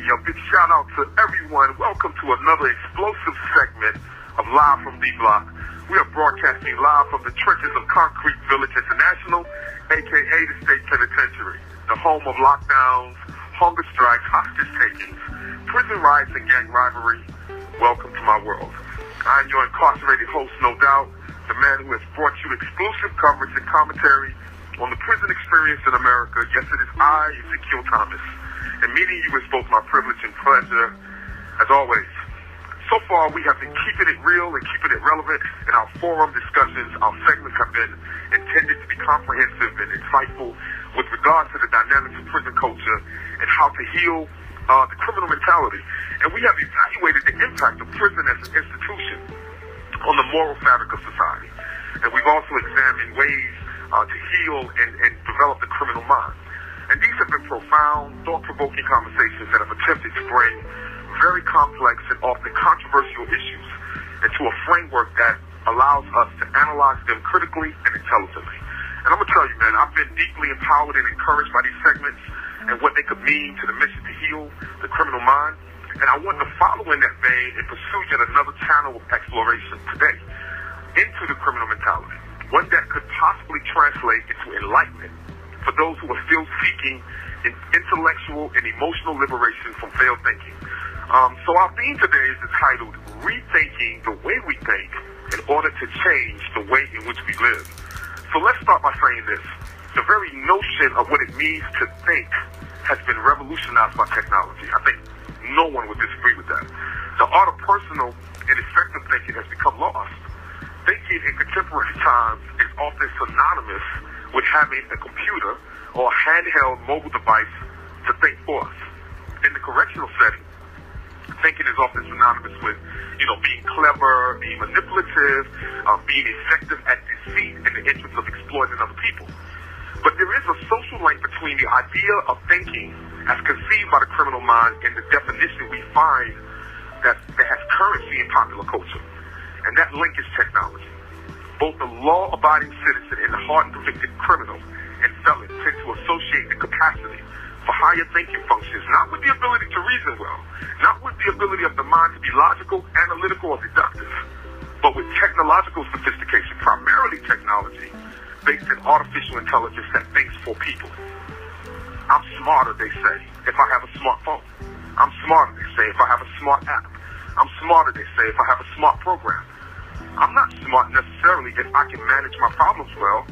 A big shout out to everyone. Welcome to another explosive segment of Live from D Block. We are broadcasting live from the trenches of Concrete Village International, aka the State Penitentiary, the home of lockdowns, hunger strikes, hostage takings, prison riots, and gang rivalry. Welcome to my world. I am your incarcerated host, no doubt, the man who has brought you exclusive coverage and commentary on the prison experience in America. Yes, it is I, Ezekiel Thomas. And meeting you is both my privilege and pleasure, as always. So far, we have been keeping it real and keeping it relevant in our forum discussions. Our segments have been intended to be comprehensive and insightful with regard to the dynamics of prison culture and how to heal uh, the criminal mentality. And we have evaluated the impact of prison as an institution on the moral fabric of society. And we've also examined ways uh, to heal and, and develop the criminal mind. And these have been profound, thought-provoking conversations that have attempted to bring very complex and often controversial issues into a framework that allows us to analyze them critically and intelligently. And I'm going to tell you, man, I've been deeply empowered and encouraged by these segments and what they could mean to the mission to heal the criminal mind. And I want to follow in that vein and pursue yet another channel of exploration today into the criminal mentality, one that could possibly translate into enlightenment for those who are still seeking in intellectual and emotional liberation from failed thinking. Um, so our theme today is entitled Rethinking the Way We Think in Order to Change the Way in which we live. So let's start by saying this. The very notion of what it means to think has been revolutionized by technology. I think no one would disagree with that. The art of personal and effective thinking has become lost. Thinking in contemporary times is often synonymous with having a computer or a handheld mobile device to think for us. In the correctional setting, thinking is often synonymous with, you know, being clever, being manipulative, um, being effective at deceit in the interest of exploiting other people. But there is a social link between the idea of thinking as conceived by the criminal mind and the definition we find that, that has currency in popular culture. And that link is technology. Both the law-abiding citizen and the hardened convicted criminal and felon tend to associate the capacity for higher thinking functions, not with the ability to reason well, not with the ability of the mind to be logical, analytical, or deductive, but with technological sophistication, primarily technology, based in artificial intelligence that thinks for people. I'm smarter, they say, if I have a smartphone. I'm smarter, they say, if I have a smart app. I'm smarter, they say, if I have a smart program. I'm not smart necessarily if I can manage my problems well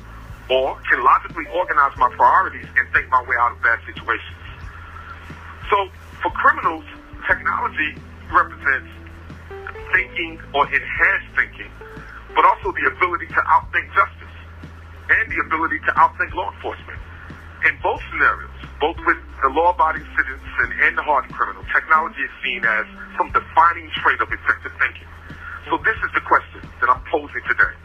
or can logically organize my priorities and think my way out of bad situations. So for criminals, technology represents thinking or enhanced thinking, but also the ability to outthink justice and the ability to outthink law enforcement. In both scenarios, both with the law-abiding citizen and the hardened criminal, technology is seen as some defining trait of effective thinking. So this is the question that I'm posing today.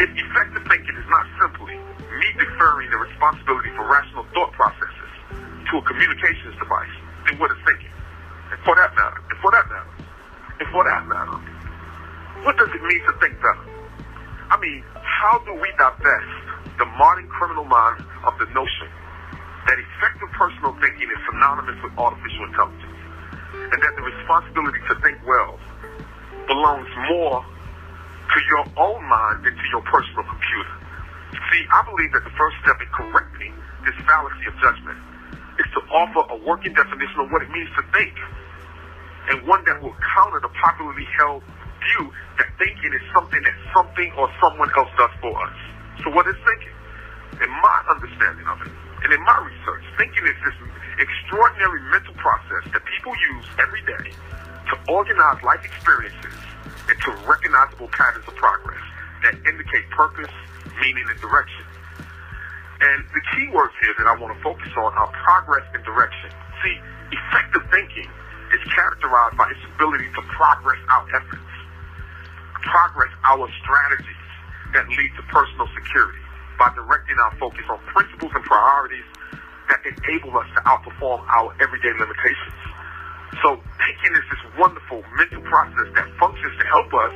If effective thinking is not simply me deferring the responsibility for rational thought processes to a communications device, then what is thinking? And for that matter, and for that matter, and for that matter, what does it mean to think better? I mean, how do we divest the modern criminal mind of the notion that effective personal thinking is synonymous with artificial intelligence, and that the responsibility to think well belongs more to your own mind than to your personal computer. See, I believe that the first step in correcting this fallacy of judgment is to offer a working definition of what it means to think, and one that will counter the popularly held view that thinking is something that something or someone else does for us. So what is thinking? In my understanding of it, and in my research, thinking is this extraordinary mental process that people use every day to organize life experiences into recognizable patterns of progress that indicate purpose, meaning, and direction. And the key words here that I want to focus on are progress and direction. See, effective thinking is characterized by its ability to progress our efforts, progress our strategies that lead to personal security by directing our focus on principles and priorities that enable us to outperform our everyday limitations. So thinking is this wonderful mental process that functions to help us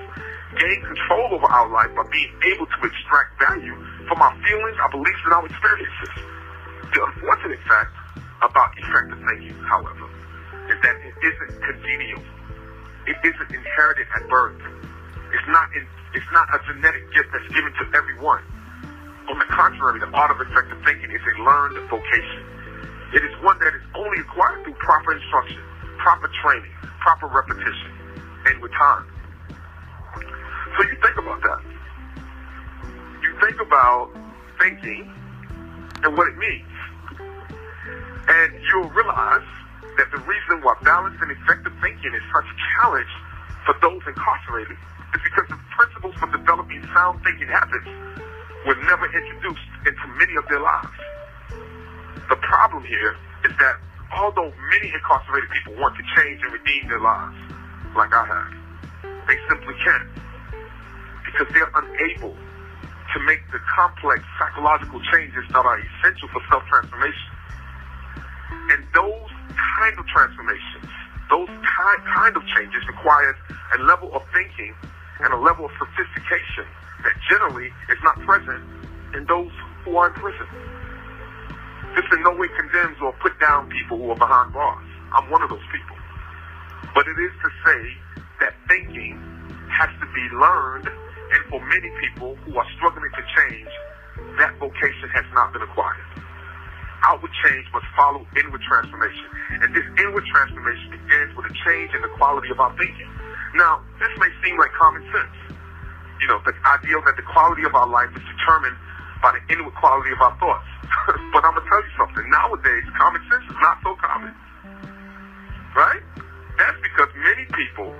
gain control over our life by being able to extract value from our feelings, our beliefs, and our experiences. The unfortunate fact about effective thinking, however, is that it isn't congenial. It isn't inherited at birth. It's not in, it's not a genetic gift that's given to everyone. On the contrary, the art of effective thinking is a learned vocation. It is one that is only acquired through proper instruction, proper training, proper repetition, and with time. So you think about that. You think about thinking and what it means. And you'll realize that the reason why balanced and effective thinking is such a challenge for those incarcerated is because the principles for developing sound thinking habits were never introduced into many of their lives. The problem here is that although many incarcerated people want to change and redeem their lives, like I have, they simply can't because they're unable to make the complex psychological changes that are essential for self-transformation. And those kind of transformations, those kind, kind of changes require a level of thinking and a level of sophistication that generally is not present in those who are in prison. This in no way condemns or put down people who are behind bars. I'm one of those people. But it is to say that thinking has to be learned, and for many people who are struggling to change, that vocation has not been acquired. Outward change must follow inward transformation. And this inward transformation begins with a change in the quality of our thinking. Now, this may seem like common sense. You know, the idea that the quality of our life is determined by the inward quality of our thoughts. but I'm going to tell you something. Nowadays, common sense is not so common. Right? That's because many people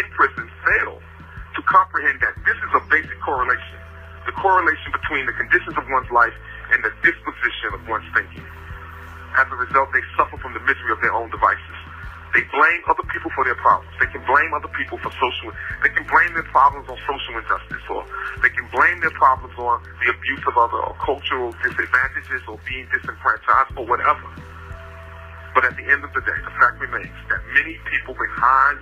in prison fail to comprehend that this is a basic correlation. The correlation between the conditions of one's life and the disposition of one's thinking. As a result, they suffer from the misery of their own devices. They blame other people for their problems. They can blame other people for social, they can blame their problems on social injustice or they can blame their problems on the abuse of other or cultural disadvantages or being disenfranchised or whatever. But at the end of the day, the fact remains that many people behind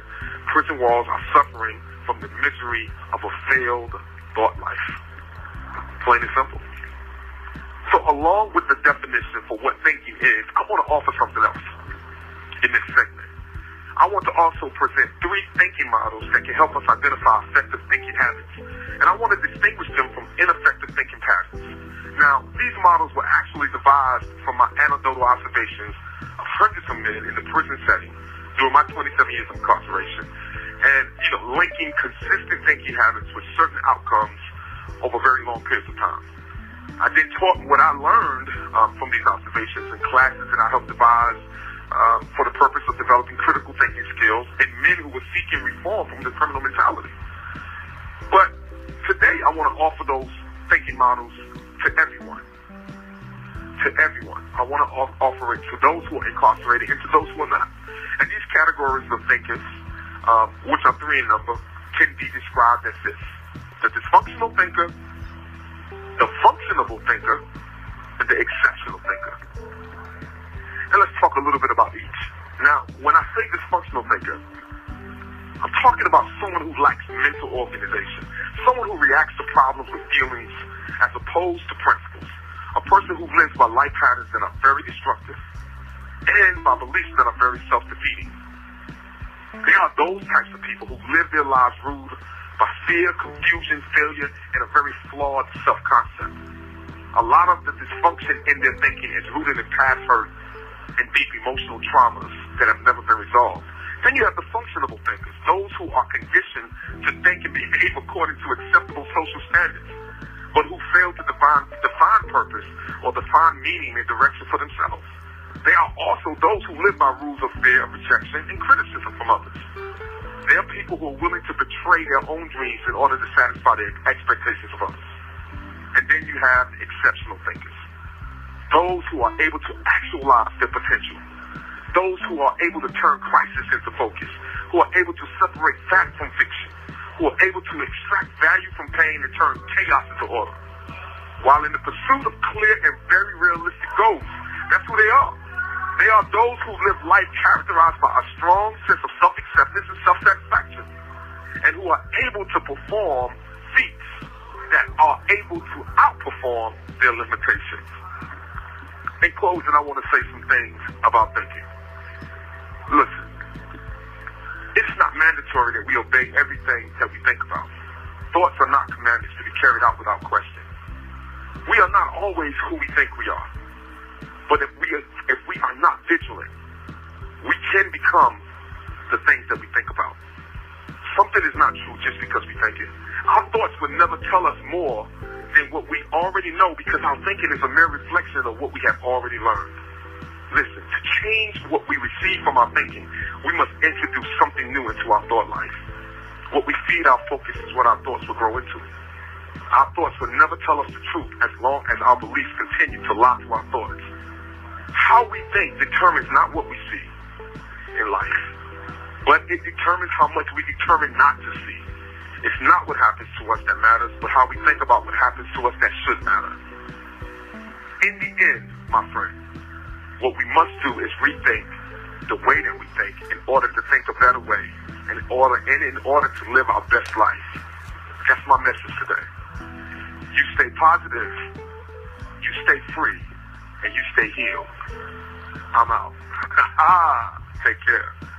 prison walls are suffering from the misery of a failed thought life. Plain and simple. So along with the definition for what thinking is, I want to offer something else in this segment. I want to also present three thinking models that can help us identify effective thinking habits. And I want to distinguish them from ineffective thinking patterns. Now, these models were actually devised from my anecdotal observations of hundreds of men in the prison setting during my 27 years of incarceration. And, you know, linking consistent thinking habits with certain outcomes over very long periods of time. I then taught what I learned um, from these observations in classes that I helped devise um, for the purpose of developing critical thinking skills in men who were seeking reform from the criminal mentality. But today I want to offer those thinking models to everyone. To everyone. I want to offer it to those who are incarcerated and to those who are not. And these categories of thinkers, um, which are three in number, can be described as this. The dysfunctional thinker, the functionable thinker, and the exceptional thinker. And let's talk a little bit about each. Now, when I say dysfunctional thinker, I'm talking about someone who lacks mental organization, someone who reacts to problems with feelings as opposed to principles, a person who lives by life patterns that are very destructive and by beliefs that are very self-defeating. They are those types of people who live their lives ruled by fear, confusion, failure, and a very flawed self-concept. A lot of the dysfunction in their thinking is rooted in past hurt and deep emotional traumas that have never been resolved. Then you have the functional thinkers, those who are conditioned to think and behave according to acceptable social standards, but who fail to define, define purpose or define meaning and direction for themselves. They are also those who live by rules of fear, rejection, and criticism from others. They are people who are willing to betray their own dreams in order to satisfy the expectations of others. And then you have exceptional thinkers those who are able to actualize their potential, those who are able to turn crisis into focus, who are able to separate fact from fiction, who are able to extract value from pain and turn chaos into order. While in the pursuit of clear and very realistic goals, that's who they are. They are those who live life characterized by a strong sense of self-acceptance and self-satisfaction, and who are able to perform feats that are able to outperform their limitations. In closing, I want to say some things about thinking. Listen, It's not mandatory that we obey everything that we think about. Thoughts are not commandments to be carried out without question. We are not always who we think we are. But if we are, if we are not vigilant, we can become the things that we think about. Something is not true just because we think it. Our thoughts would never tell us more than what we already know because our thinking is a mere reflection of what we have already learned. Listen, to change what we receive from our thinking, we must introduce something new into our thought life. What we feed our focus is what our thoughts will grow into. Our thoughts will never tell us the truth as long as our beliefs continue to lie to our thoughts. How we think determines not what we see in life, but it determines how much we determine not to see. It's not what happens to us that matters, but how we think about what happens to us that should matter. In the end, my friend, what we must do is rethink the way that we think in order to think a better way in order and in order to live our best life. That's my message today. You stay positive, you stay free, and you stay healed. I'm out. Ah, take care.